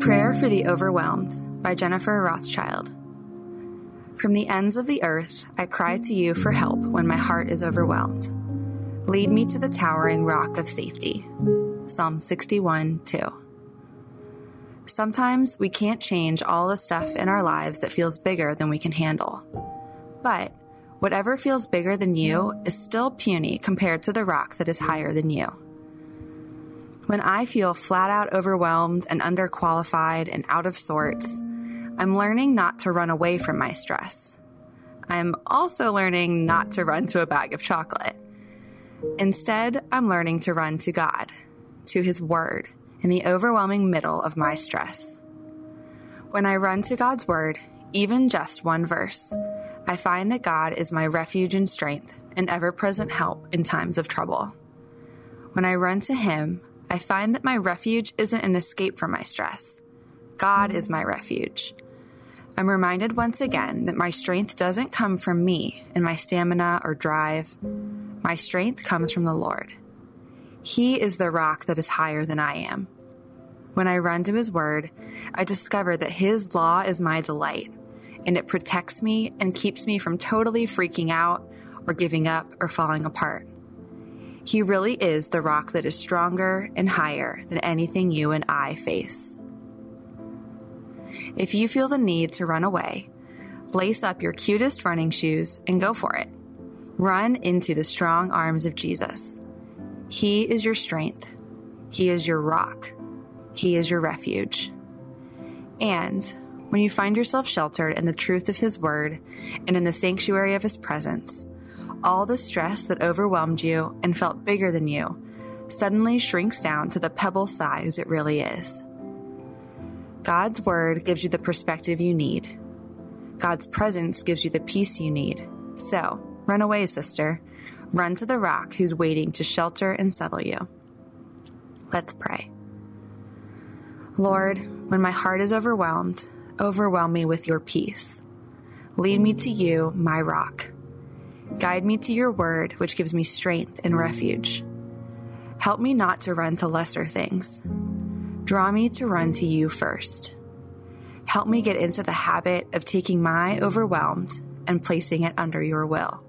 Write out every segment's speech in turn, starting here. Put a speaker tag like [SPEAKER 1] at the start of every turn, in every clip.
[SPEAKER 1] Prayer for the Overwhelmed by Jennifer Rothschild. From the ends of the earth, I cry to you for help when my heart is overwhelmed. Lead me to the towering rock of safety. Psalm 61 2. Sometimes we can't change all the stuff in our lives that feels bigger than we can handle. But whatever feels bigger than you is still puny compared to the rock that is higher than you. When I feel flat out overwhelmed and underqualified and out of sorts, I'm learning not to run away from my stress. I'm also learning not to run to a bag of chocolate. Instead, I'm learning to run to God, to His Word, in the overwhelming middle of my stress. When I run to God's Word, even just one verse, I find that God is my refuge and strength and ever present help in times of trouble. When I run to Him, I find that my refuge isn't an escape from my stress. God is my refuge. I'm reminded once again that my strength doesn't come from me and my stamina or drive. My strength comes from the Lord. He is the rock that is higher than I am. When I run to His Word, I discover that His law is my delight, and it protects me and keeps me from totally freaking out or giving up or falling apart. He really is the rock that is stronger and higher than anything you and I face. If you feel the need to run away, lace up your cutest running shoes and go for it. Run into the strong arms of Jesus. He is your strength. He is your rock. He is your refuge. And when you find yourself sheltered in the truth of His word and in the sanctuary of His presence, all the stress that overwhelmed you and felt bigger than you suddenly shrinks down to the pebble size it really is. God's word gives you the perspective you need. God's presence gives you the peace you need. So, run away, sister. Run to the rock who's waiting to shelter and settle you. Let's pray. Lord, when my heart is overwhelmed, overwhelm me with your peace. Lead me to you, my rock. Guide me to your word, which gives me strength and refuge. Help me not to run to lesser things. Draw me to run to you first. Help me get into the habit of taking my overwhelmed and placing it under your will.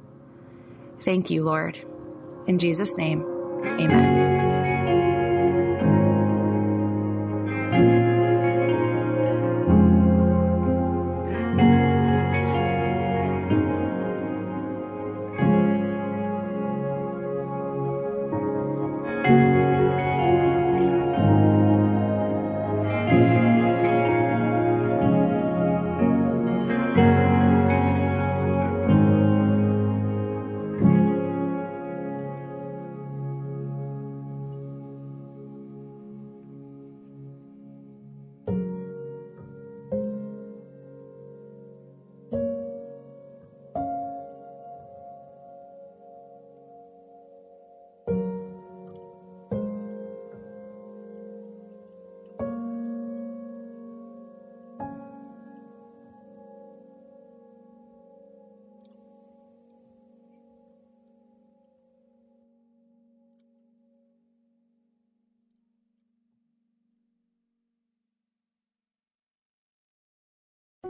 [SPEAKER 1] Thank you, Lord. In Jesus' name, amen.